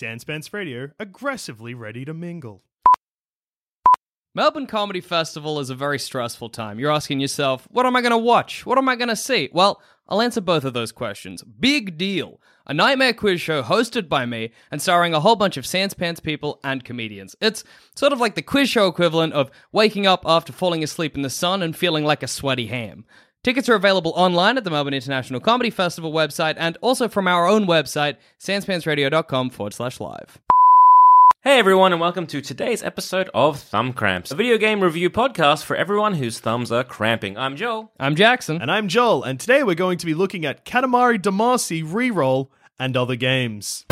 Sanspants Radio, aggressively ready to mingle. Melbourne Comedy Festival is a very stressful time. You're asking yourself, what am I going to watch? What am I going to see? Well, I'll answer both of those questions. Big Deal, a nightmare quiz show hosted by me and starring a whole bunch of Sanspants people and comedians. It's sort of like the quiz show equivalent of waking up after falling asleep in the sun and feeling like a sweaty ham. Tickets are available online at the Melbourne International Comedy Festival website and also from our own website, sanspantsradio.com forward slash live. Hey everyone, and welcome to today's episode of Thumb Cramps, a video game review podcast for everyone whose thumbs are cramping. I'm Joel. I'm Jackson. And I'm Joel, and today we're going to be looking at Katamari Damacy Reroll and other games.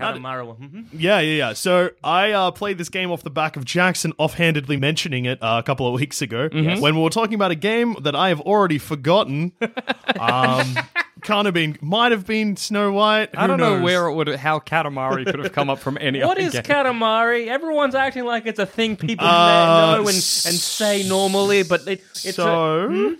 All right. Now that- Katamari. mhm. Yeah, yeah, yeah. So I uh, played this game off the back of Jackson offhandedly mentioning it uh, a couple of weeks ago when we were talking about a game that I have already forgotten. um, kind of been, might have been Snow White. I don't know where it would how Katamari could have come up from any What other is game. Katamari? Everyone's acting like it's a thing people Uh, know and, and say normally, but it, it's so. a, hmm?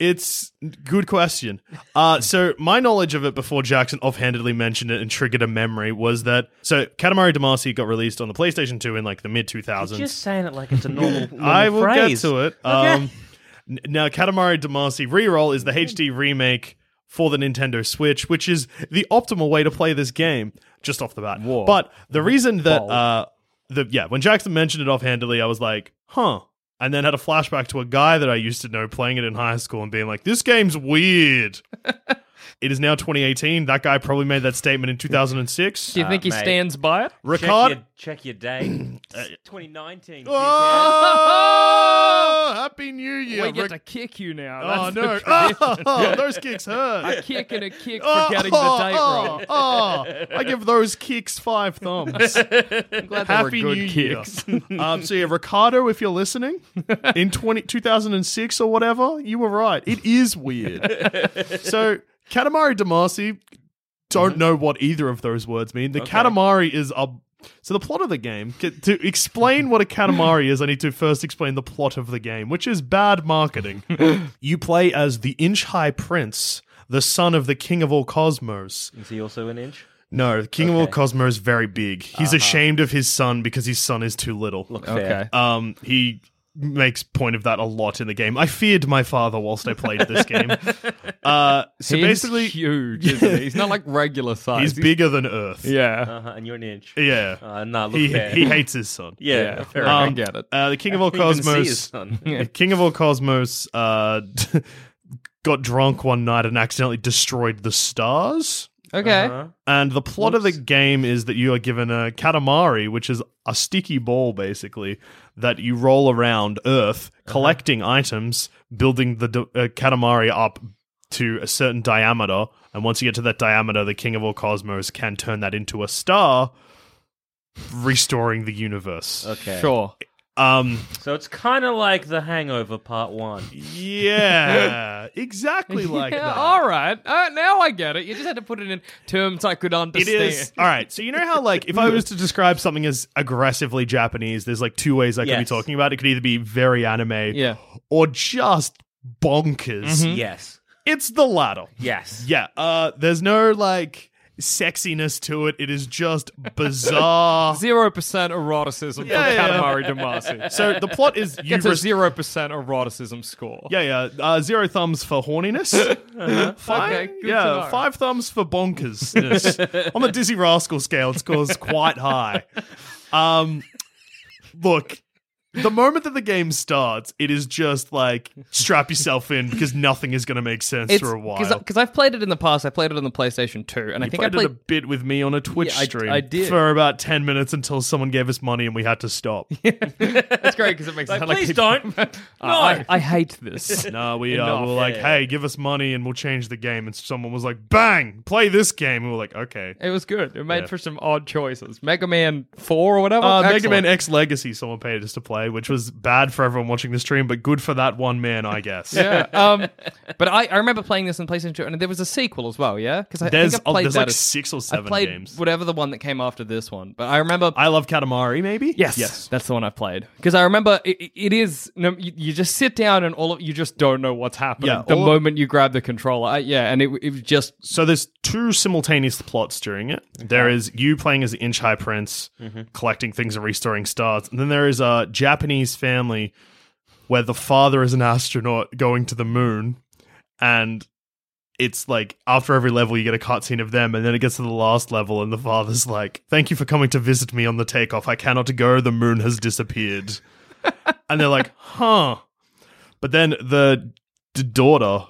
It's good question. Uh, so my knowledge of it before Jackson offhandedly mentioned it and triggered a memory was that so Katamari Damacy got released on the PlayStation 2 in like the mid 2000s. just saying it like it's a normal, normal I will phrase. get to it. Um, n- now, Katamari Damacy Reroll is the HD remake for the Nintendo Switch, which is the optimal way to play this game, just off the bat. But the reason that, uh, the yeah, when Jackson mentioned it offhandedly, I was like, huh. And then had a flashback to a guy that I used to know playing it in high school and being like, this game's weird. it is now 2018. That guy probably made that statement in 2006. Do you think he mate. stands by it? Check your, check your date. 2019. Oh, Happy New Year. we get Rick- to kick you now. Oh That's no! the tradition. Oh, those kicks hurt. a kick and a kick for Oh, getting the date oh, wrong. Oh, I give those kicks five thumbs. I'm glad they were Happy good New kicks. Year. um, so yeah, Ricardo, if you're listening, in 20, 2006 or whatever, you were right. It is weird. so Katamari Damacy, don't know what either of those words mean. The Katamari is a so the plot of the game to explain what a Katamari is, I need to first explain the plot of the game, which is bad marketing. you play as the Inch High Prince, the son of the King of all Cosmos. Is he also an inch? No, the King of all Cosmos is very big. He's ashamed of his son because his son is too little. Look Okay. Um, he makes point of that a lot in the game. I feared my father whilst I played this game. Uh, so He's basically, huge, isn't he? He's not like regular size. he's bigger than Earth. Yeah. Uh-huh, and you're an inch. Yeah. Uh, nah, look he he hates his son. yeah, Yeah, fair I enough. get it. Uh, the King of all I can't even Cosmos. the King of all Cosmos uh, got drunk one night and accidentally destroyed the stars. Okay. Uh-huh. And the plot of the game is that you are given a katamari, which is a sticky ball, basically, that you roll around Earth, collecting items, building the d- uh, katamari up to a certain diameter. And once you get to that diameter, the King of all Cosmos can turn that into a star, restoring the universe. Okay. Sure. Um, So it's kind of like The Hangover Part 1. yeah, exactly like yeah, that. all right. Uh, now I get it. You just had to put it in terms I could It understand. is all right. So you know how like if I was to describe something as aggressively Japanese, there's like two ways I could be talking about. It could either be very anime, Yeah. or just bonkers. Yes. It's the latter. Yes. Yeah. Uh, there's no like. Sexiness to it. It is just bizarre. Zero percent eroticism Yeah, for yeah. Katamari Damacy. so the plot is you Gets a zero percent eroticism score. Yeah, yeah. Uh, zero thumbs for horniness. Five, Okay, good yeah, five thumbs for bonkers. On the Dizzee Rascal scale, it scores quite high. Um, look, the moment that the game starts, it is just like strap yourself in because nothing is going to make sense for a while. Because I've played it in the past. I played it on the PlayStation 2, and I You think I played it a bit with me on a Twitch Yeah, stream I did. for about 10 minutes until someone gave us money and we had to stop. That's great because it makes Like, it sound please like don't. Uh, I, I hate this. No, we, uh, Enough. we were like, Yeah. hey, give us money and we'll change the game. And someone was like, bang, play this game. And we were like, okay. It was good. It made Yeah. for some odd choices. Mega Man 4 or whatever. Uh, Mega Man X Legacy, someone paid us to play, which was bad for everyone watching the stream, but good for that one man, I guess. Yeah. Um, but I, I remember playing this on PlayStation 2, and there was a sequel as well, yeah? Because I, I think I oh, played there's that like as- six or I seven played games. whatever the one that came after this one. But I remember. I love Katamari, maybe? Yes, Yes. that's the one I played because I remember it, it- it is. You, you just sit down and all of you just don't know what's happening Yeah, the moment you grab the controller. I, yeah, and it, it was just So there's two simultaneous plots during it. There is you playing as the Inch High Prince, collecting things and restoring stars, and then there is a Japanese family where the father is an astronaut going to the moon, and it's like after every level you get a cutscene of them, and then it gets to the last level, and the father's like, "Thank you for coming to visit me on the takeoff. I cannot go. The moon has disappeared." and they're like, "Huh." But then the d- daughter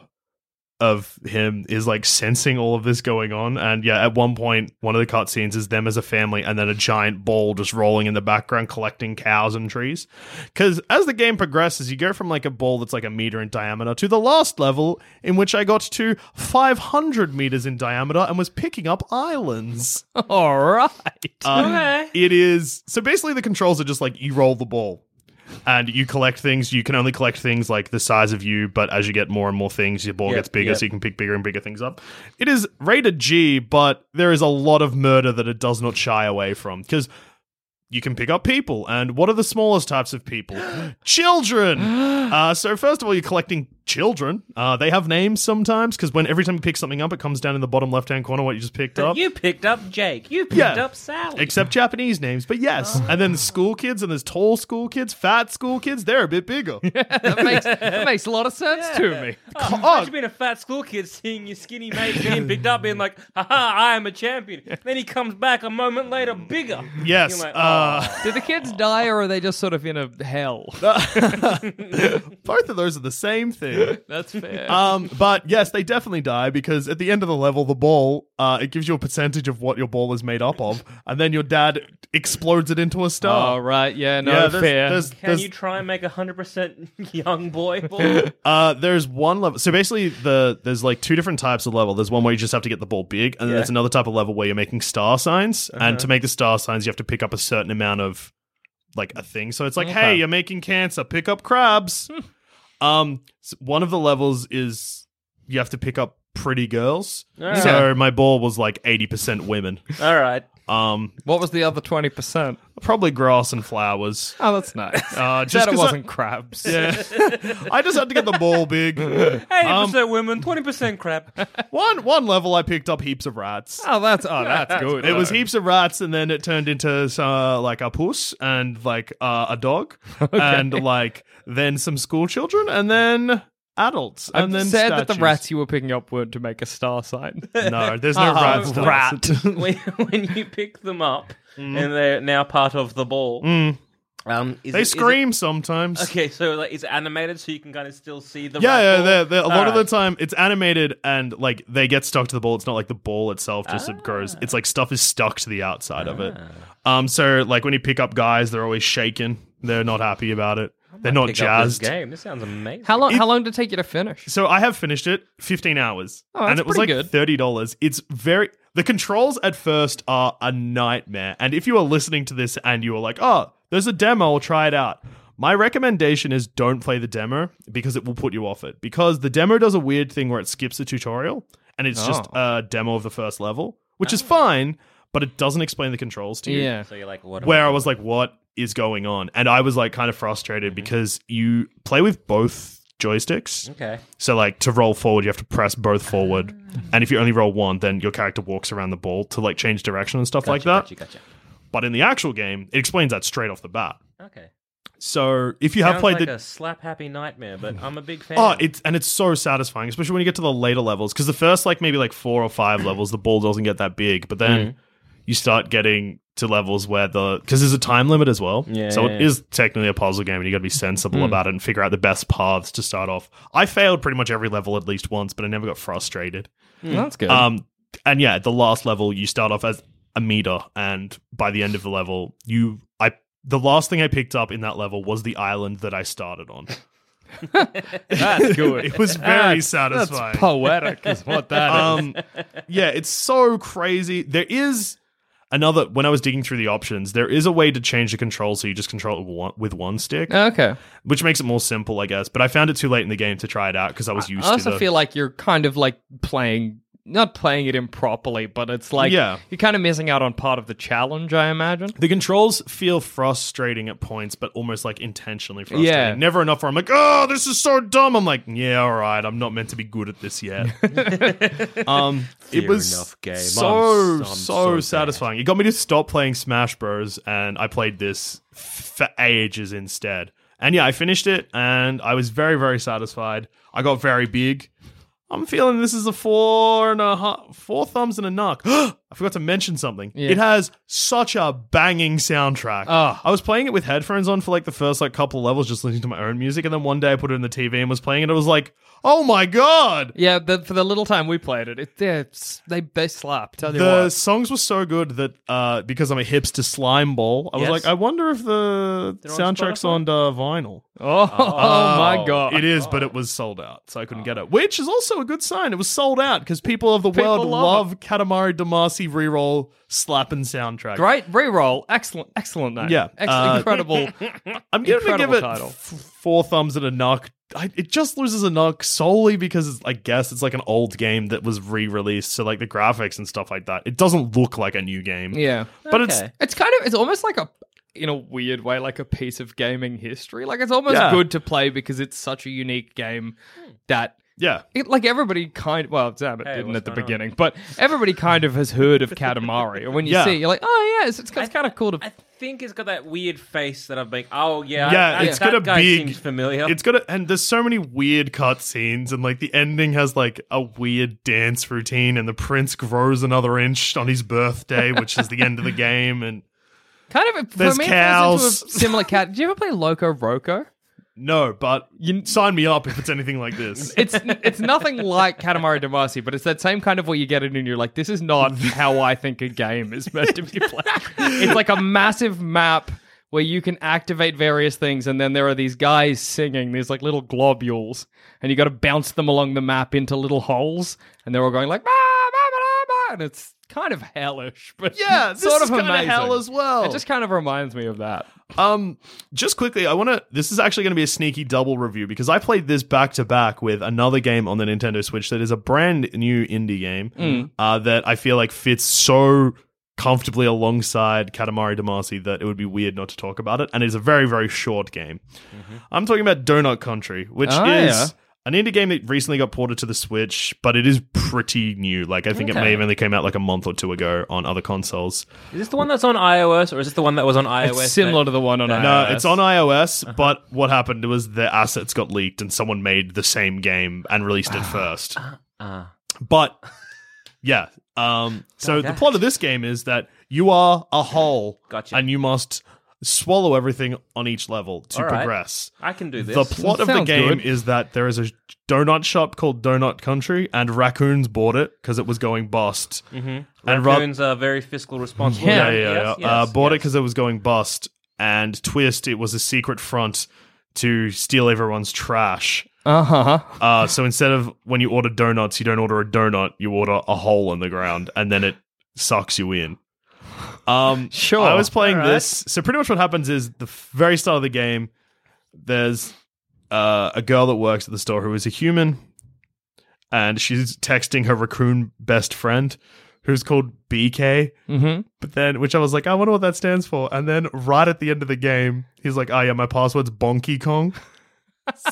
of him is like sensing all of this going on. And yeah, at one point, one of the cutscenes is them as a family and then a giant ball just rolling in the background collecting cows and trees. Because as the game progresses, you go from like a ball that's like a meter in diameter to the last level, in which I got to 500 meters in diameter and was picking up islands. all right. Um, Okay. It is so basically the controls are just like you roll the ball. And you collect things. You can only collect things like the size of you, but as you get more and more things, your ball Yep, gets bigger, yep. so you can pick bigger and bigger things up. It is rated G, but there is a lot of murder that it does not shy away from because you can pick up people. And what are the smallest types of people? children. Uh, so first of all, you're collecting children. Uh, they have names sometimes because when every time you pick something up, it comes down in the bottom left hand corner what you just picked up. You picked up Jake. You picked Yeah. up Sally. Except Japanese names, but yes. And then school kids, and there's tall school kids, fat school kids. They're a bit bigger. that makes that makes a lot of sense to me. Oh, imagine being a fat school kid seeing your skinny mate being picked up, being like, haha, I am a champion. Then he comes back a moment later, bigger. Yes. You're like, uh, Do the kids die, or are they just sort of in a hell? both of those are the same thing. That's fair. Um, but yes, they definitely die because at the end of the level, the ball, uh, it gives you a percentage of what your ball is made up of, and then your dad explodes it into a oh star. right, yeah, no yeah, there's, fair. There's, Can there's- you try and make a 100% young boy ball? Uh, there's one level. So basically, the there's like two different types of level. There's one where you just have to get the ball big, and then there's another type of level where you're making star signs. And to make the star signs, you have to pick up a certain amount of like a thing. So it's like, hey, you're making cancer, pick up crabs. Um, one of the levels is you have to pick up pretty girls. So my ball was like eighty percent women. All right. Um, what was the other twenty percent? probably grass and flowers. Oh, that's nice. Uh, just Just it 'cause I- wasn't crabs. Yeah, I just had to get the ball big. 80% women, 20% crap. One one level, I picked up heaps of rats. Oh, that's oh, that's good. It was heaps of rats, and then it turned into uh, like a puss and like uh, a dog, and like then some school children, and then adults, I'm and then sad that the rats you were picking up weren't to make a star sign. No, there's no Ah, rats. rat. when, when you pick them up and they're now part of the ball, um, is They it- scream sometimes. okay, so like, is it animated so you can kind of still see the Yeah, yeah. They're, they're, a lot of the time, it's animated and like they get stuck to the ball. It's not like the ball itself just it grows. It's like stuff is stuck to the outside of it. Um, so like when you pick up guys, they're always shaking. They're not happy about it. They're not Pick up this jazzed. game. This sounds amazing. How long? how long did it take you to finish? So I have finished it, 15 hours. Oh, that's and it was like pretty good. $30. It's very the controls at first are a nightmare. And if you are listening to this and you are like, "Oh, there's a demo, I'll try it out." My recommendation is don't play the demo because it will put you off it. Because the demo does a weird thing where it skips the tutorial and it's just Oh. a demo of the first level, which is oh. fine, but it doesn't explain the controls to you Yeah. So you're like, what? where I was like, what is going on? And I was like kind of frustrated Mm-hmm. because you play with both joysticks. Okay. So like to roll forward, you have to press both forward, and if you only roll one, then your character walks around the ball to like change direction and stuff like that. Gotcha, gotcha. But in the actual game, it explains that straight off the bat. Okay. So if you have Sounds played like the a slap happy nightmare, but I'm a big fan. Oh, it's and it's so satisfying, especially when you get to the later levels. Because the first like maybe like four or five levels, the ball doesn't get that big, but then Mm. You start getting to levels where the because there's a time limit as well. Yeah, so yeah, it yeah. Is technically a puzzle game, and you got to be sensible about it and figure out the best paths to start off. I failed pretty much every level at least once, but I never got frustrated. That's good. Um, and yeah, the last level you start off as a meter, and by the end of the level, you I the last thing I picked up in that level was the island that I started on. That's good. It was very satisfying. That's poetic, is what that um, yeah, it's so crazy. There is another. When I was digging through the options, there is a way to change the control so you just control it with one, with one stick, oh, Okay. which makes it more simple, I guess. But I found it too late in the game to try it out because I was used I also to the. feel like you're kind of like playing, not playing it improperly, but it's like Yeah. you're kind of missing out on part of the challenge, I imagine. the controls feel frustrating at points, but almost like intentionally frustrating. Yeah. Never enough where I'm like, oh, this is so dumb. I'm like, yeah, all right, I'm not meant to be good at this yet. um, it was enough, game. I'm so so- I'm so, so bad. satisfying. It got me to stop playing Smash Bros. and I played this for ages instead. And yeah, I finished it, and I was very very satisfied. I got very big. I'm feeling this is a four and a half, four thumbs and a knock. I forgot to mention something. Yeah. It has such a banging soundtrack. Oh. I was playing it with headphones on for like the first like couple of levels, just listening to my own music, and then one day I put it in the TV and was playing it. I was like, oh my god! Yeah, the, for the little time we played it, it yeah, it's, they they slap. Tell you The what. songs were so good that uh, because I'm a hipster slime ball, I was Yes. like, I wonder if the They're on soundtrack's Spotify? on uh, vinyl. Oh, oh my god! It is, but it was sold out, so I couldn't get it. Which is also a good sign. It was sold out because people of the People world love love Katamari Damacy reroll slapping soundtrack. Great reroll, excellent, excellent name. Yeah, Ex- uh, incredible. I'm going to give it title. f- four thumbs and a knock. I, it just loses a knock solely because it's, I guess it's like an old game that was re-released, so like the graphics and stuff like that. It doesn't look like a new game. yeah, but it's it's kind of it's almost like a in a weird way like a piece of gaming history. Like it's almost Yeah. good to play because it's such a unique game that. Yeah. It, like everybody kind of, well, Zamet Hey, didn't what's at the going on? beginning, but everybody kind of has heard of Katamari. And when you Yeah. see it, you're like, oh yeah, it's, it's, it's kind of cool to. I think it's got that weird face that I've been. Oh yeah, Yeah, I- it's that got a guy big- Seems familiar. It's got a, and there's so many weird cutscenes, and like the ending has like a weird dance routine, and the prince grows another inch on his birthday, which is the end of the game. And Kind of for There's me, it falls cows. into a similar cat. Did you ever play Loco Roco? No, but You- sign me up if it's anything like this. It's it's nothing like Katamari Damacy, but it's that same kind of where you get it and you're like, this is not how I think a game is meant to be played. it's like a massive map where you can activate various things, and then there are these guys singing these like little globules, and you got to bounce them along the map into little holes, and they're all going like, "Bah, bah, bah, bah," and it's kind of hellish, but yeah, sort of kind amazing. hell as well. It just kind of reminds me of that. Um, just quickly, I want to. This is actually going to be a sneaky double review because I played this back to back with another game on the Nintendo Switch that is a brand new indie game uh, that I feel like fits so comfortably alongside Katamari Damacy that it would be weird not to talk about it. And it's a very very short game. I'm talking about Donut County, which Oh, is. yeah. An indie game that recently got ported to the Switch, but it is pretty new. Like I think it may have only came out like a month or two ago on other consoles. is this the one that's on iOS, or is this the one that was on iOS? It's similar to the one on No, iOS. it's on iOS, but what happened was the assets got leaked and someone made the same game and released it first. Uh, But yeah, um, so the plot of this game is that you are a hole Gotcha. and you must swallow everything on each level to All right. progress. I can do this. The plot of the Sounds game good. is that there is a donut shop called Donut County, and raccoons bought it because it was going bust. Mm-hmm. And Rob- Raccoons are very fiscal responsible. Yeah, yeah, yeah, yeah. Yes, yes, uh, bought it yes. because it was going bust. And twist, it was a secret front to steal everyone's trash. Uh huh. Uh, so instead of when you order donuts, you don't order a donut, you order a hole in the ground, and then it sucks you in. Um, Sure. I was playing Alright. this. So pretty much what happens is the very start of the game. There's uh, a girl that works at the store who is a human, and she's texting her raccoon best friend, who's called BK. Mm-hmm. But then, which I was like, I wonder what that stands for. And then right at the end of the game, he's like, oh yeah, my password's Bonky Kong.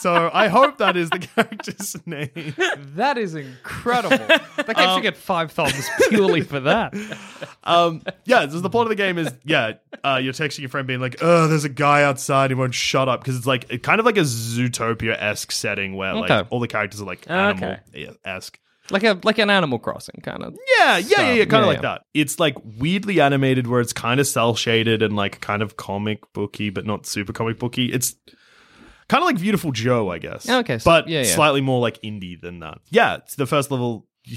so I hope that is the character's name. That is incredible. that game should get five thumbs purely for that. Um, yeah, the plot of the game is yeah, uh, you're texting your friend being like, "Oh, there's a guy outside. He won't shut up," because it's like it, kind of like a Zootopia esque setting where like all the characters are like animal okay. esque. Like a like an Animal Crossing kind of. Yeah, yeah, yeah, yeah, kind Yeah, of like yeah. that. It's like weirdly animated where it's kind of cell shaded and like kind of comic booky, but not super comic booky. It's kind of like Beautiful Joe, I guess. Okay, so- but yeah, yeah. slightly more like indie than that. Yeah, it's the first level. you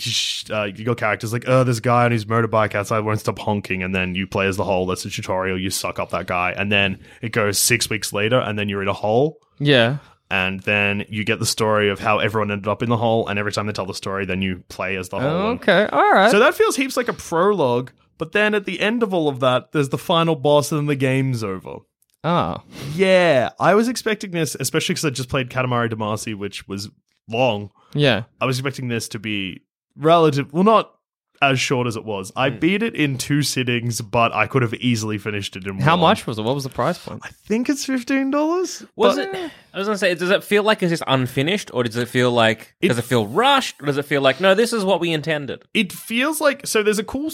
Uh, you got characters like, oh, this guy on his motorbike outside won't stop honking, and then you play as the hole. That's a tutorial. You suck up that guy, and then it goes six weeks later, and then you're in a hole, Yeah. and then you get the story of how everyone ended up in the hole, and every time they tell the story, then you play as the hole. and- Okay. All right. so that feels heaps like a prologue, but then at the end of all of that, there's the final boss and then the game's over. Ah. Yeah, I was expecting this, especially because I just played Katamari Damacy, which was long. Yeah. I was expecting this to be relative, well, not as short as it was. I beat it in two sittings, but I could have easily finished it in How one. much was it? What was the price point? I think it's fifteen dollars. Was it? I was gonna say, does it feel like it's just unfinished, or does it feel like does it feel rushed, or does it feel like no, this is what we intended? it feels like so there's a cool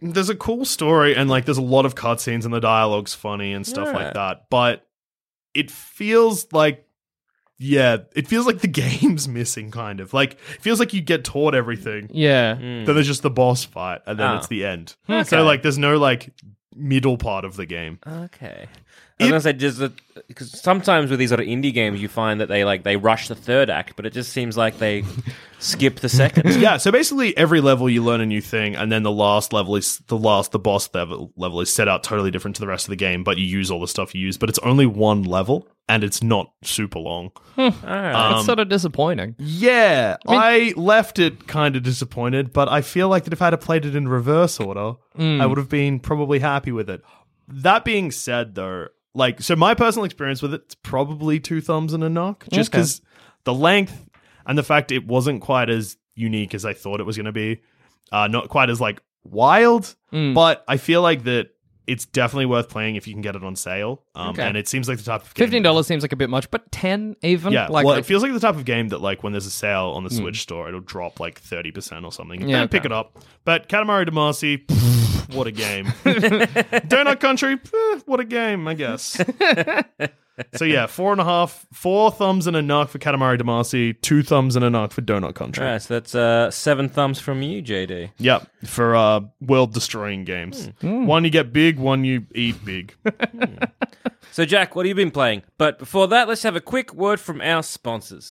there's a cool story and like there's a lot of cutscenes and the dialogue's funny and stuff Yeah. like that but it feels like yeah it feels like the game's missing kind of like it feels like you get taught everything Yeah. then there's just the boss fight and then Ah. it's the end Okay. so like there's no like middle part of the game Okay. I was gonna say, does it? Because uh, sometimes with these sort of indie games, you find that they like they rush the third act, but it just seems like they skip the second. yeah so basically every level you learn a new thing and then the last level is the last the boss level level is set out totally different to the rest of the game but you use all the stuff you use but it's only one level and it's not super long hmm. All right. Um, It's sort of disappointing. yeah i, left it kind of disappointed but i feel like that if i had played it in reverse order i hmm. would have been probably happy with it that being said though like so my personal experience with it's probably two thumbs and a knock just Okay. because the length and the fact it wasn't quite as unique as i thought it was going to be uh not quite as like wild but i feel like that it's definitely worth playing if you can get it on sale um Okay. and it seems like the type of game Fifteen dollars seems like a bit much, but ten even. yeah, Like, well, it feels like the type of game that, like, when there's a sale on the Switch store, it'll drop like thirty percent or something. Yeah, Yeah, pick okay. it up. But Katamari Damacy, what a game! Donut County, eh, what a game, I guess. so yeah, four and a half, four thumbs and a knock for Katamari Damacy, two thumbs and a knock for Donut County. All right, so that's uh, seven thumbs from you, JD. Yep, for uh, world destroying games. Hmm. One you get big, one you eat big. So, Jack, what have you been playing? But before that, let's have a quick word from our sponsors.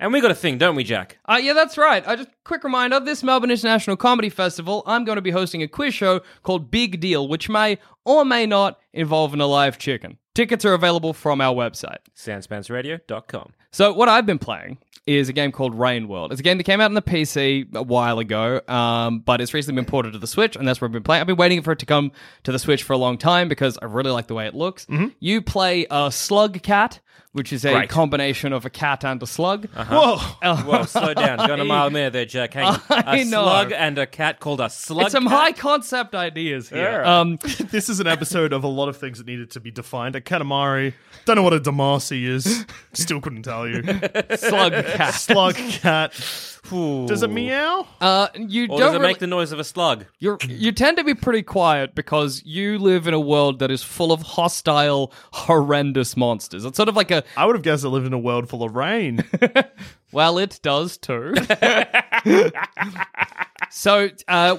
And we got a thing, don't we, Jack? Uh, yeah, that's right. Uh, just quick reminder: this Melbourne International Comedy Festival, I'm going to be hosting a quiz show called Big Deal, which may or may not involve an alive chicken. Tickets are available from our website. Sanspantsradio.com. So what I've been playing is a game called Rain World. It's a game that came out on the PC a while ago, um, but it's recently been ported to the Switch, and that's where I've been playing. I've been waiting for it to come to the Switch for a long time because I really like the way it looks. You play a slug cat which is a Great. combination of a cat and a slug. Whoa. Whoa, slow down. Going a mile there, there, Jack. Hang on. I A know. slug and a cat called a slug. It's some cat? high concept ideas here. Yeah. Um, this is an episode of a lot of things that needed to be defined. A Katamari. Don't know what a Damacy is. Still couldn't tell you. slug cat. Slug cat. Does it meow? Uh, you Or don't does it really- make the noise of a slug? You're, you tend to be pretty quiet because you live in a world that is full of hostile, horrendous monsters. It's sort of like a I would have guessed it lived in a world full of rain. well, it does too. so, uh,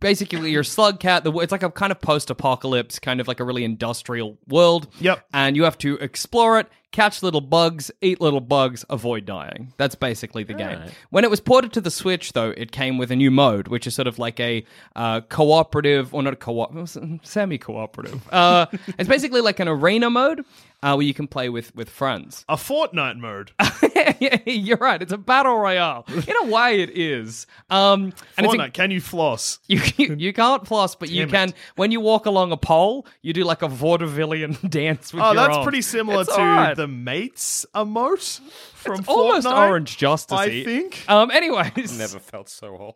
basically, your slug cat. The it's like a kind of post-apocalypse, kind of like a really industrial world. Yep. And you have to explore it, catch little bugs, eat little bugs, avoid dying. That's basically the game. When it was ported to the Switch, though, it came with a new mode, which is sort of like a uh, cooperative, or not a co semi-cooperative. Uh, it's basically like an arena mode uh, where you can play with with friends. a Fortnite mode. You're right. It's a battle royale. In a way, it is. Um, and it's Fortnite, can you floss? you, you you can't floss, but you Damn can. it. When you walk along a pole, you do like a vaudevillian dance with Oh, your that's arms. pretty similar It's to alright. the mates emote from It's almost Orange Justice. I think. Um. Anyways, Never felt so old.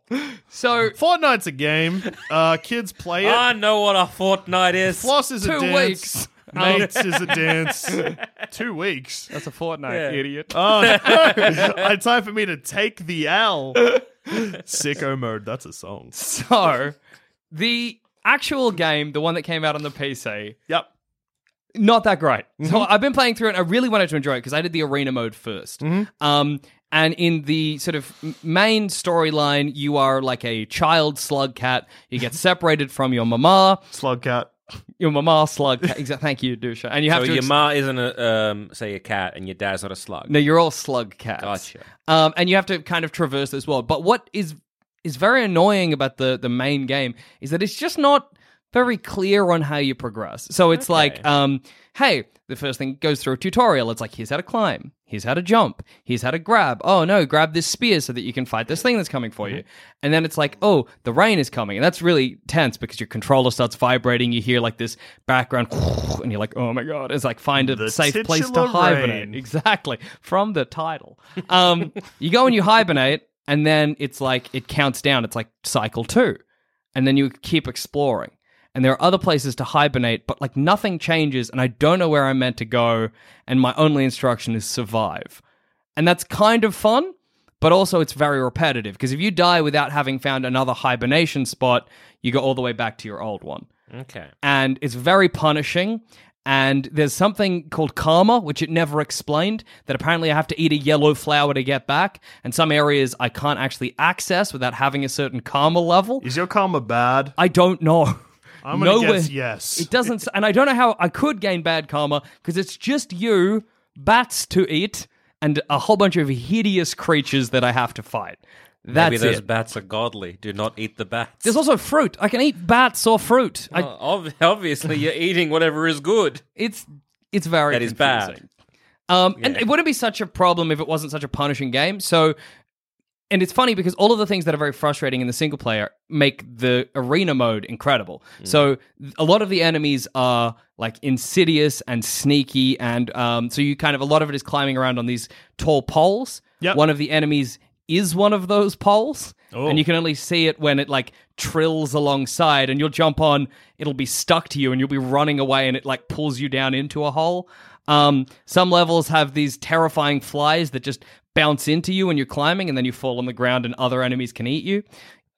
So Fortnite's a game. Uh, kids play it. I know what a fortnight is. Floss is a two dance. weeks. Mates is a dance. Two weeks. That's a fortnight, Yeah. idiot. Oh, it's time for me to take the L. Sicko mode. That's a song. So, the actual game, the one that came out on the PC, Yep. not that great. So Mm-hmm. I've been playing through it. and I really wanted to enjoy it because I did the arena mode 1st Mm-hmm. Um, and in the sort of m- main storyline, you are like a child slug cat. You get separated from your mama, Slug cat. your mama slug cat. Exa- Thank you, Dusha. And you have So to. your ex- ma isn't a um, say a cat, and your dad's not a slug. no, you're all slug cats. Gotcha. Um, and you have to kind of traverse this world. But what is is very annoying about the the main game is that it's just not very clear on how you progress. So it's like, um, hey, the first thing goes through a tutorial. It's like, here's how to climb, here's how to jump, here's how to grab. Oh no, grab this spear so that you can fight this thing that's coming for you. And then it's like, oh, the rain is coming, and that's really tense because your controller starts vibrating. You hear like this background, and you're like, oh my god! It's like find a The safe place to hibernate. rain. Exactly. From the title. Um, you go and you hibernate, and then it's like it counts down. It's like cycle two. And then you keep exploring. And there are other places to hibernate, but like nothing changes, and I don't know where I'm meant to go, and my only instruction is survive. And that's kind of fun, but also it's very repetitive because if you die without having found another hibernation spot, you go all the way back to your old one Okay. and it's very punishing. And there's something called karma, which it never explained, that apparently I have to eat a yellow flower to get back. And some areas I can't actually access without having a certain karma level. Is your karma bad? I don't know. I'm gonna Nowhere- guess yes. It doesn't, and I don't know how I could gain bad karma because it's just you, bats to eat, and a whole bunch of hideous creatures that I have to fight. That's Maybe those it. bats are godly. Do not eat the bats. There's also fruit. I can eat bats or fruit. I, Well, ob- obviously, you're eating whatever is good. it's it's very That is bad. confusing. Um, and it wouldn't be such a problem if it wasn't such a punishing game. So, and it's funny because all of the things that are very frustrating in the single player make the arena mode incredible. Mm. So, a lot of the enemies are like insidious and sneaky, and um, so you kind of a lot of it is climbing around on these tall poles. Yep. One of the enemies is one of those poles, Oh. and you can only see it when it like trills alongside, and you'll jump on. It'll be stuck to you, and you'll be running away, and it like pulls you down into a hole. Um, some levels have these terrifying flies that just bounce into you when you're climbing, and then you fall on the ground, and other enemies can eat you.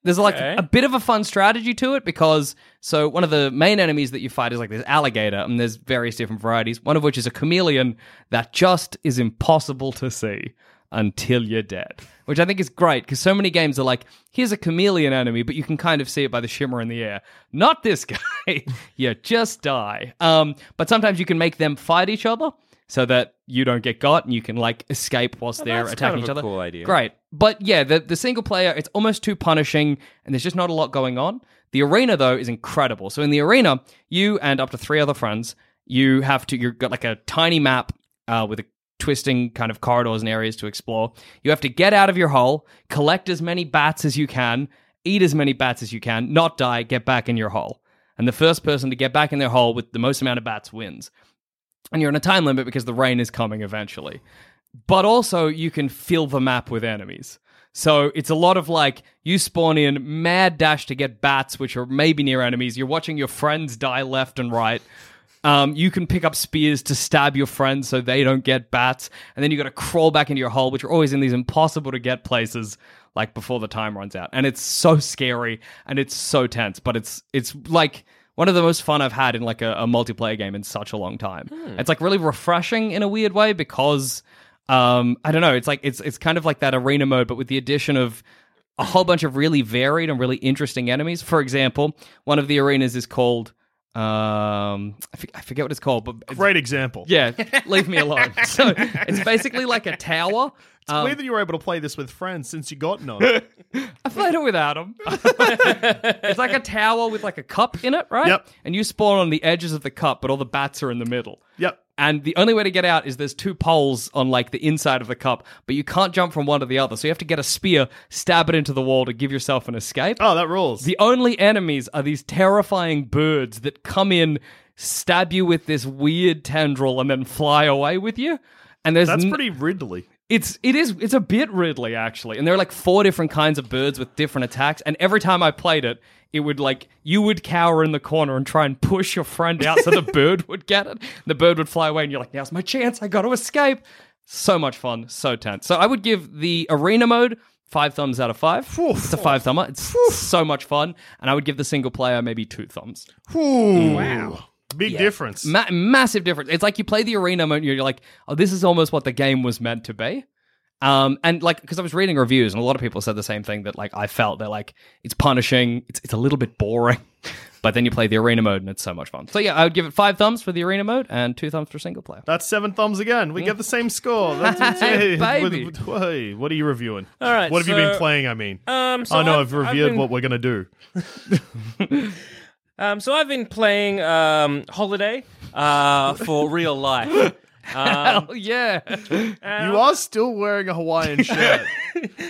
There's like Okay. a bit of a fun strategy to it because so one of the main enemies that you fight is like this alligator, and there's various different varieties. One of which is a chameleon that just is impossible to see until you're dead, which I think is great because so many games are like, here's a chameleon enemy, but you can kind of see it by the shimmer in the air. Not this guy. you just die. Um, but sometimes you can make them fight each other so that you don't get got and you can like escape whilst they're attacking kind of each a other. cool idea. Great. But yeah, the, the single player, it's almost too punishing and there's just not a lot going on. The arena, though, is incredible. So in the arena, you and up to three other friends, you have to, you've got like a tiny map uh, with a twisting kind of corridors and areas to explore. You have to get out of your hole, collect as many bats as you can, eat as many bats as you can, not die, get back in your hole. And the first person to get back in their hole with the most amount of bats wins. And you're in a time limit because the rain is coming eventually. But also, you can fill the map with enemies. So it's a lot of like you spawn in mad dash to get bats, which are maybe near enemies. You're watching your friends die left and right. Um, you can pick up spears to stab your friends so they don't get bats, and then you got to crawl back into your hole, which are always in these impossible to get places, like before the time runs out. And it's so scary and it's so tense, but it's it's like one of the most fun I've had in like a, a multiplayer game in such a long time. It's like really refreshing in a weird way because um, I don't know. It's like it's it's kind of like that arena mode, but with the addition of a whole bunch of really varied and really interesting enemies. For example, one of the arenas is called um, I, f- I forget what it's called, but it's- Great example. yeah, leave me alone. So it's basically like a tower. Um, Weird that you were able to play this with friends since you got none. I played it without him. it's like a tower with like a cup in it, right? Yep. And you spawn on the edges of the cup, but all the bats are in the middle. yep. And the only way to get out is there's two poles on like the inside of the cup, but you can't jump from one to the other. So you have to get a spear, stab it into the wall to give yourself an escape. Oh, that rules. The only enemies are these terrifying birds that come in, stab you with this weird tendril, and then fly away with you. And there's That's n- pretty Ridley. It's it is it's a bit Ridley actually, and there are like four different kinds of birds with different attacks. And every time I played it, it would like you would cower in the corner and try and push your friend out so the bird would get it. The bird would fly away, and you're like, "Now's my chance! I got to escape!" So much fun, so tense. So I would give the arena mode five thumbs out of five. It's a five thumber. It's so much fun, and I would give the single player maybe two thumbs. wow. Big difference. Ma- massive difference. It's like you play the arena mode, and you're like, oh, this is almost what the game was meant to be. Um, and like, because I was reading reviews, and a lot of people said the same thing that like I felt they're like it's punishing, it's it's a little bit boring, but then you play the arena mode, and it's so much fun. So yeah, I would give it five thumbs for the arena mode and two thumbs for single player. That's seven thumbs again. We get the same score. That's Hey, hey, baby. What, what- hey, what are you reviewing? All right, What have you been playing? I mean, Um, so oh no, I've, I've, I've reviewed been- what we're gonna do. Um, so I've been playing um, Holiday uh, for real life. Um, Hell yeah! you are still wearing a Hawaiian shirt.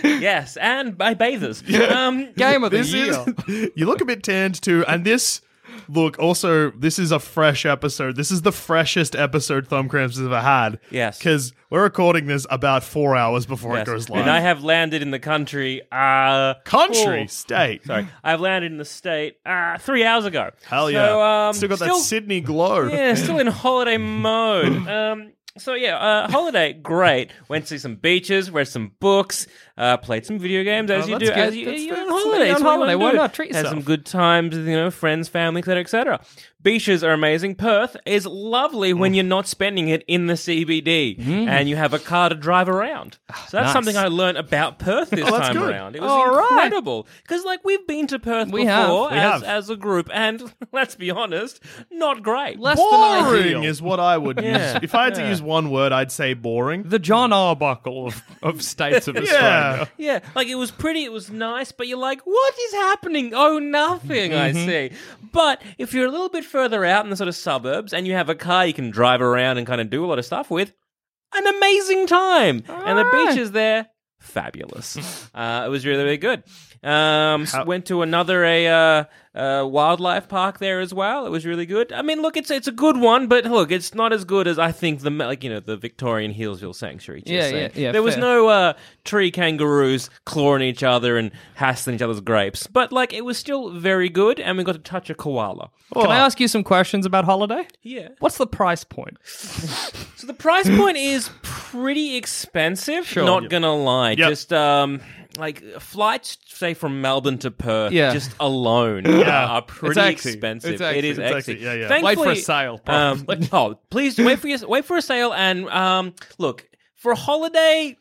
yes, and by bathers. Um, Game of the this year. is. You look a bit tanned too, and this. Look, also, this is a fresh episode. This is the freshest episode Thumbcramps has ever had. Yes. Because we're recording this about four hours before yes. it goes live. And I have landed in the country. Uh, Country, oh, state. sorry, I've landed in the state uh, three hours ago. Hell So, yeah. um, still got that Sydney glow. Yeah, still in holiday mode. Um, so yeah, uh, holiday great. Went to see some beaches, read some books, uh, played some video games as Oh, you do good. as you, you're on holiday. on That's what you holiday. Why not? Treat yourself? Had some good times, with, you know, friends, family, etc., etc. Beaches are amazing. Perth is lovely Mm. when you're not spending it in the CBD mm. and you have a car to drive around. Ah, so that's Nice. something I learned about Perth this Oh, time good. around. It was All right. incredible because, like, we've been to Perth We before have. We as, have. as a group, and let's be honest, not great. Less Boring ideal. is what I would Yeah. use. If I had to use one word, I'd say boring. the Jon Arbuckle of, of states of Yeah. Australia. Yeah, like it was pretty, it was nice, but you're like, what is happening? Oh, nothing, I mm-hmm. see. But if you're a little bit further out in the sort of suburbs and you have a car you can drive around and kind of do a lot of stuff with, an amazing time. and the beaches there, fabulous. uh, it was really, really good. Um, s- went to another a uh, uh, wildlife park there as well. It was really good. I mean, look, it's it's a good one, but look, it's not as good as I think the like you know the Victorian Healesville Sanctuary. just Yeah, saying. yeah, yeah, There was fair. no uh, tree kangaroos clawing each other and hassling each other's grapes, but like it was still very good, and we got to touch a koala. Can I ask you some questions about holiday? Yeah. What's the price point? So the price point is pretty expensive. Sure. Not gonna lie, Yep. just um. Like flights, say from Melbourne to Perth, Yeah. just alone Yeah. are pretty It's expensive. It's It It's exy. Yeah, yeah. Wait for a sale, Um, oh, please wait for your wait for a sale and um. Look for a holiday,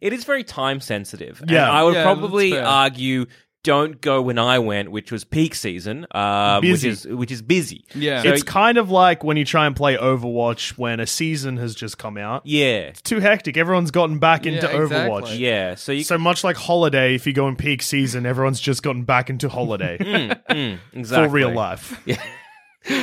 it is very time sensitive. And Yeah. I would Yeah, probably argue don't go when I went, which was peak season, um, which Busy. is which is busy. Yeah. So- It's kind of like when you try and play Overwatch when a season has just come out. yeah, It's too hectic. Everyone's gotten back into Yeah, exactly. Overwatch. yeah. So you So much like Holiday, if you go in peak season, everyone's just gotten back into Holiday exactly for real life.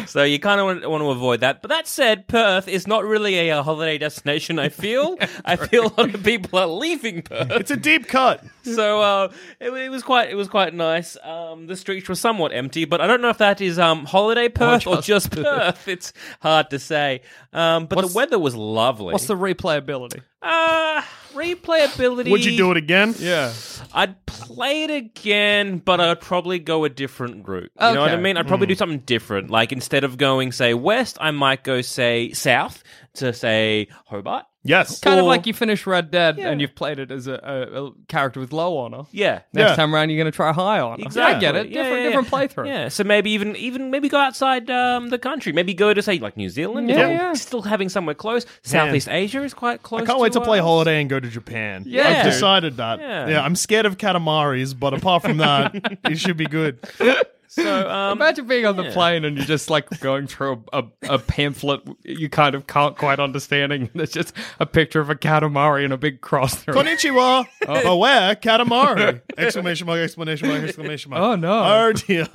so you kind of want, want to avoid that. But that said, Perth is not really a, uh holiday destination. I feel. I feel a lot of people are leaving Perth. It's a deep cut. So uh, it, it was quite it was quite nice. Um, the streets were somewhat empty, but I don't know if that is um, holiday Perth or just, Perth. It's hard to say. Um, but What's- the weather was lovely. What's the replayability? uh, replayability? Would you do it again? Yeah. I'd play it again, but I'd probably go a different route. You know what I mean? I'd probably do hmm. something different. Like instead of going say west, I might go say south to say Hobart. Yes. Kind of Or- like you finish Red Dead Yeah. and you've played it as a, a, a character with low honor. Yeah. Next Yeah. time around, you're going to try high honor. I get it. Yeah, Different, yeah, yeah. different playthrough. Yeah, so maybe even even maybe go outside um, the country. Maybe go to say like New Zealand. Yeah, I'm yeah. Still having somewhere close. Southeast Asia is quite close. I can't wait to play Holiday and go to Japan. Yeah. I've decided that. Yeah. Yeah. I'm scared of Katamaris, but apart from that, it should be good. So um, Imagine being on the yeah. plane and you're just like going through a, a, a pamphlet you kind of can't quite understanding. It's just a picture of a Katamari and a big cross through it. Konnichiwa. Beware, Katamari. Exclamation mark, exclamation mark, exclamation mark. Oh, no. Oh dear.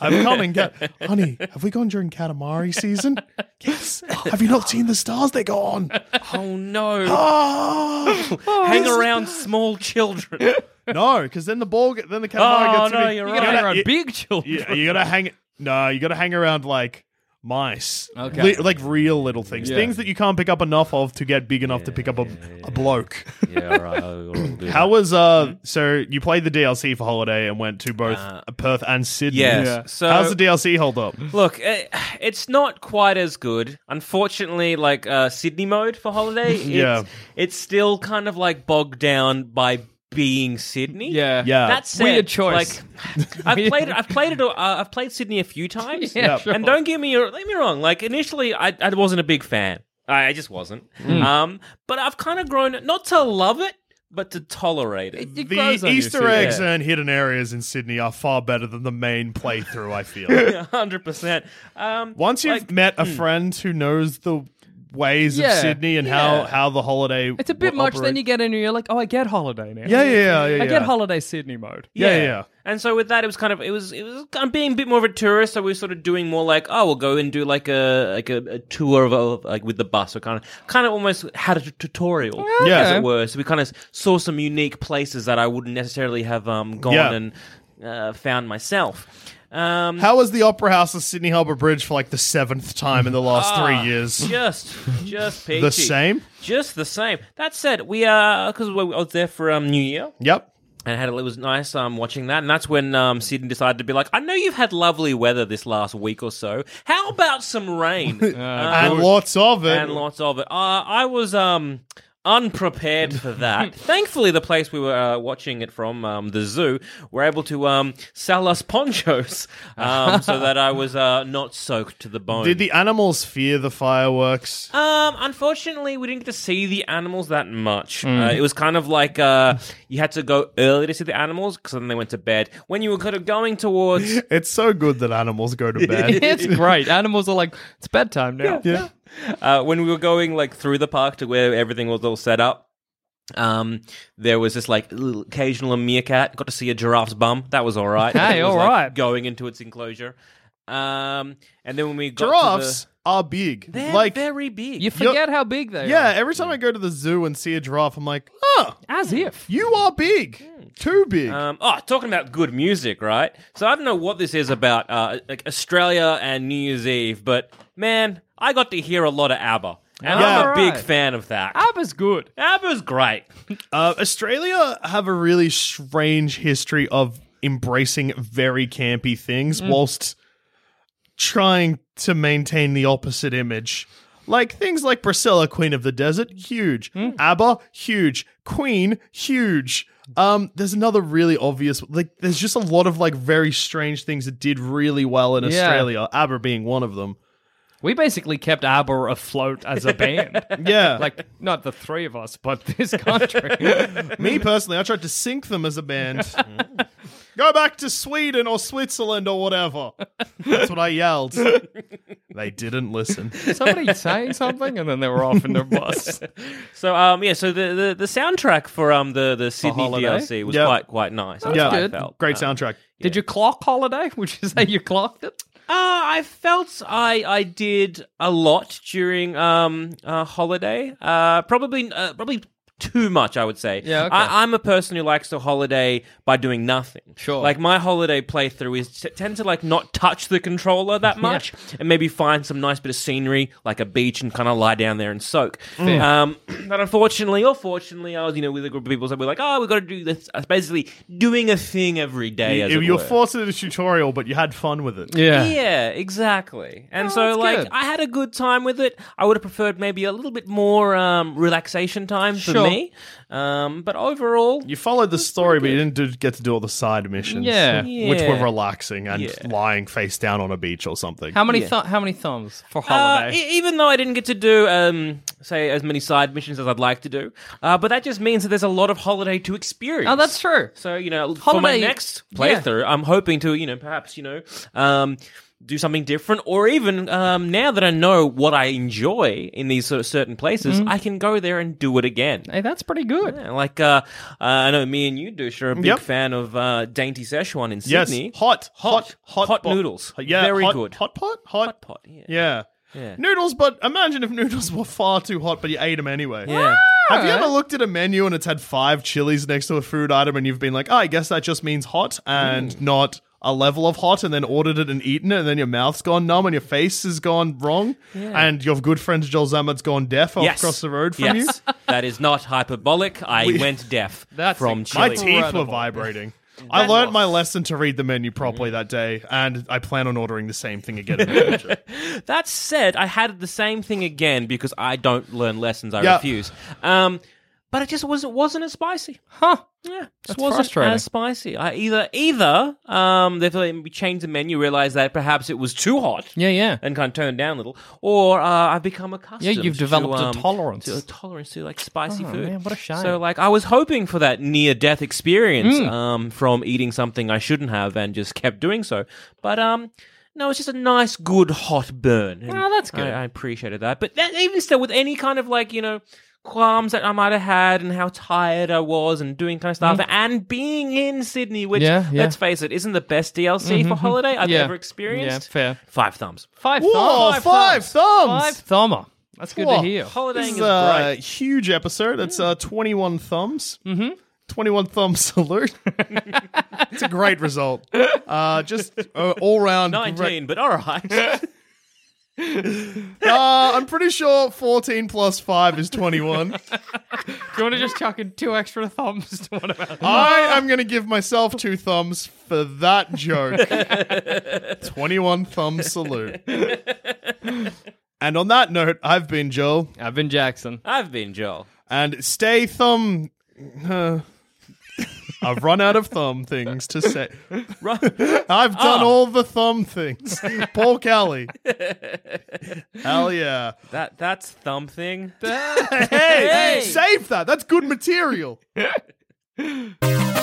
I'm coming. Cat- Honey, have we gone during Katamari season? Yes. Have you not seen the stars they go on? oh no, Oh, hang around small children. No, because then the ball, get, then the Katamari Oh, gets to no, be- you're You right. gotta hang gotta- around you- big children. Yeah, you gotta hang. No, you gotta hang around like mice. Okay. Li- like real little things, Yeah. things that you can't pick up enough of to get big enough to pick up a, a bloke. yeah, all right. I'll, I'll do How was uh? So you played the DLC for Holiday and went to both Perth and Sydney. Yes. Yeah. So How's the DLC hold up? Look, eh, it's not quite as good. Unfortunately, like uh, Sydney mode for holiday, it's, Yeah. it's still kind of like bogged down by being Sydney. Yeah. Yeah. That's said, Weird choice. Like, I've played, it. I've played it. Uh, I've played Sydney a few times. Yeah, Yep. sure. And don't get me, let me wrong. Like initially, I, I wasn't a big fan. I, I just wasn't. Hmm. Um, but I've kind of grown not to love it, but to tolerate it. It The grows you, Easter eggs Yeah. and hidden areas in Sydney are far better than the main playthrough. I feel. Hundred percent. Um, Once you've like- met a friend who knows the ways Yeah, of Sydney and how yeah. how the holiday, It's a bit will much. operate- Then you get in and you're like, oh, I get holiday now. Yeah, yeah, yeah, yeah. I get yeah. holiday Sydney mode. Yeah, yeah, yeah. And so with that, it was kind of it was it was kind of being a bit more of a tourist. So we were sort of doing more like oh, we'll go and do like a like a, a tour of a, like with the bus. So kind of kind of almost had a t- tutorial, Yeah. as it were. So we kind of saw some unique places that I wouldn't necessarily have um, gone Yeah. and uh, found myself. Um, How was the Opera House at Sydney Harbour Bridge for like the seventh time in the last Ah, three years? Just, just peachy. The same? Just the same. That said, we uh, because I was there for um New Year. Yep. and had it was nice um watching that and that's when um Sydney decided to be like I know you've had lovely weather this last week or so how about some rain Uh, and lots of it. and lots of it uh, I was um unprepared for that thankfully the place we were uh, watching it from um the zoo were able to um sell us ponchos um so that I was uh not soaked to the bone Did the animals fear the fireworks? um, unfortunately, we didn't get to see the animals that much. Hmm. Uh, it was kind of like uh, you had to go early to see the animals because then they went to bed. When you were kind of going towards, It's so good that animals go to bed. it's great. Animals are like, it's bedtime now. yeah. uh, when we were going like through the park to where everything was all set up. Um, there was this like little occasional meerkat. Got to see a giraffe's bum. That was all right. Hey, It was, all like, right. Going into its enclosure. Um, and then when we got Giraffes to are big. the, they're like, very big. You forget how big they are. yeah, every time I go to the zoo and see a giraffe, I'm like, huh, As if. you are big. Too big. Um, oh, talking about good music, right? So I don't know what this is about, uh, like Australia and New Year's Eve, but man, I got to hear a lot of ABBA, and Yeah. I'm a big fan of that. ABBA's good. ABBA's great. Uh, Australia have a really strange history of embracing very campy things whilst trying to maintain the opposite image. Like things like Priscilla, Queen of the Desert, huge. ABBA, huge. Queen, huge. Um, there's another really obvious like there's just a lot of like very strange things that did really well in Yeah. Australia, ABBA being one of them. We basically kept ABBA afloat as a band. Yeah. like, not the three of us, but this country. Me personally, I tried to sink them as a band. Go back to Sweden or Switzerland or whatever. That's what I yelled. They didn't listen. Somebody saying something, and then they were off in their bus. So um, yeah, so the, the, the soundtrack for um the the Sydney Holiday? DLC was Yeah. quite quite nice. yeah, I good. felt. great Um, soundtrack. Did you clock holiday? Would you say you clocked it? Uh, I felt I I did a lot during um uh, holiday. Uh, probably uh, probably too much, I would say. Yeah, okay. I, I'm a person who likes to holiday by doing nothing. Sure. Like my holiday playthrough is t- tend to like not touch the controller that much, and maybe find some nice bit of scenery, like a beach, and kind of lie down there and soak. Um, but unfortunately, or fortunately, I was you know with a group of people so we're like, oh, we've got to do this. I was basically doing a thing every day. you, it you were were. forced into the tutorial, but you had fun with it. Yeah. Yeah, exactly. And Oh, so, like, good. I had a good time with it. I would have preferred maybe a little bit more um, relaxation time for Sure. me. Um, but overall, You followed the story, but you didn't do, get to do all the side missions. Yeah. Which were Yeah. relaxing and Yeah. lying face down on a beach or something. How many Yeah. thu- how many thumbs for uh, holiday? e- even though I didn't get to do, um, say, as many side missions as I'd like to do, uh, but that just means that there's a lot of holiday to experience. oh, that's true. So you know, for my Holiday- next yeah. playthrough, I'm hoping to you know perhaps you know um, do something different, or even um, now that I know what I enjoy in these sort of certain places, Mm-hmm. I can go there and do it again. Hey, that's pretty good. Yeah, like uh, uh, I know me and you, Douche, are a big Yep. fan of uh, dainty Sichuan in yes, Sydney. hot, hot, Hot. hot, Hot noodles. Yeah, Very hot- good. Hot pot, hot, Hot pot, yeah. Yeah. Yeah. Noodles, but imagine if noodles were far too hot, but you ate them anyway. Yeah. Have you ever looked at a menu and it's had five chilies next to a food item and you've been like, oh, I guess that just means hot and not a level of hot and then ordered it and eaten it and then your mouth's gone numb and your face has gone wrong and your good friend Joel Zammit's gone deaf Yes. across the road from you. that is not hyperbolic. I We- went deaf That's from you. My chili. teeth were vibrating. I learned my lesson to read the menu properly that day, and I plan on ordering the same thing again in the future. That said, I had the same thing again because I don't learn lessons. I Yeah. refuse. Um, but it just wasn't wasn't as spicy. Huh. Yeah, That's wasn't frustrating. as spicy. I either either um they've me the menu, realized that perhaps it was too hot. Yeah, yeah. And kind of turned down a little, or uh, I've become accustomed. Yeah, you've developed to, a um, tolerance. to a tolerance to like spicy Oh, food. man, what a shame. So like I was hoping for that near death experience Mm. um from eating something I shouldn't have and just kept doing so. But um no, it's just a nice, good hot burn. And Oh, that's good. I, I appreciated that. But that, even still, with any kind of like you know qualms that I might have had and how tired I was and doing kind of stuff and being in Sydney, which Mm. Yeah, yeah. let's face it, isn't the best DLC for holiday I've Yeah. ever experienced. Yeah, fair. Five thumbs. Five Whoa, thumbs. five thumbs! Five thumber. That's good Whoa. to hear. Holidaying This is is a great. huge episode. It's uh, 21 thumbs. Mm-hmm. 21 thumb salute. it's a great result. Uh, just uh, all round. Nineteen, but all right. Uh, I'm pretty sure 14 plus 5 is 21. Do you want to just chuck in two extra thumbs to one of our I am going to give myself two thumbs for that joke. 21 thumb salute. And on that note, I've been Joel. I've been Jackson. I've been Joel. And stay thumb. uh, I've run out of thumb things to say. I've done ah. all the thumb things. Paul Kelly. Hell yeah. That that's thumb thing. Hey, save that. That's good material.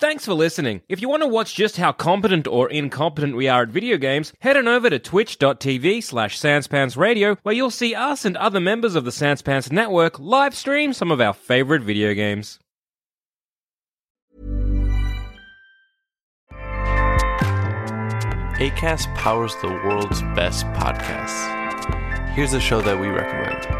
Thanks for listening. If you want to watch just how competent or incompetent we are at video games, head on over to twitch.tv slash sanspantsradio where you'll see us and other members of the Sanspants Network live stream some of our favorite video games. ACAST powers the world's best podcasts. Here's a show that we recommend.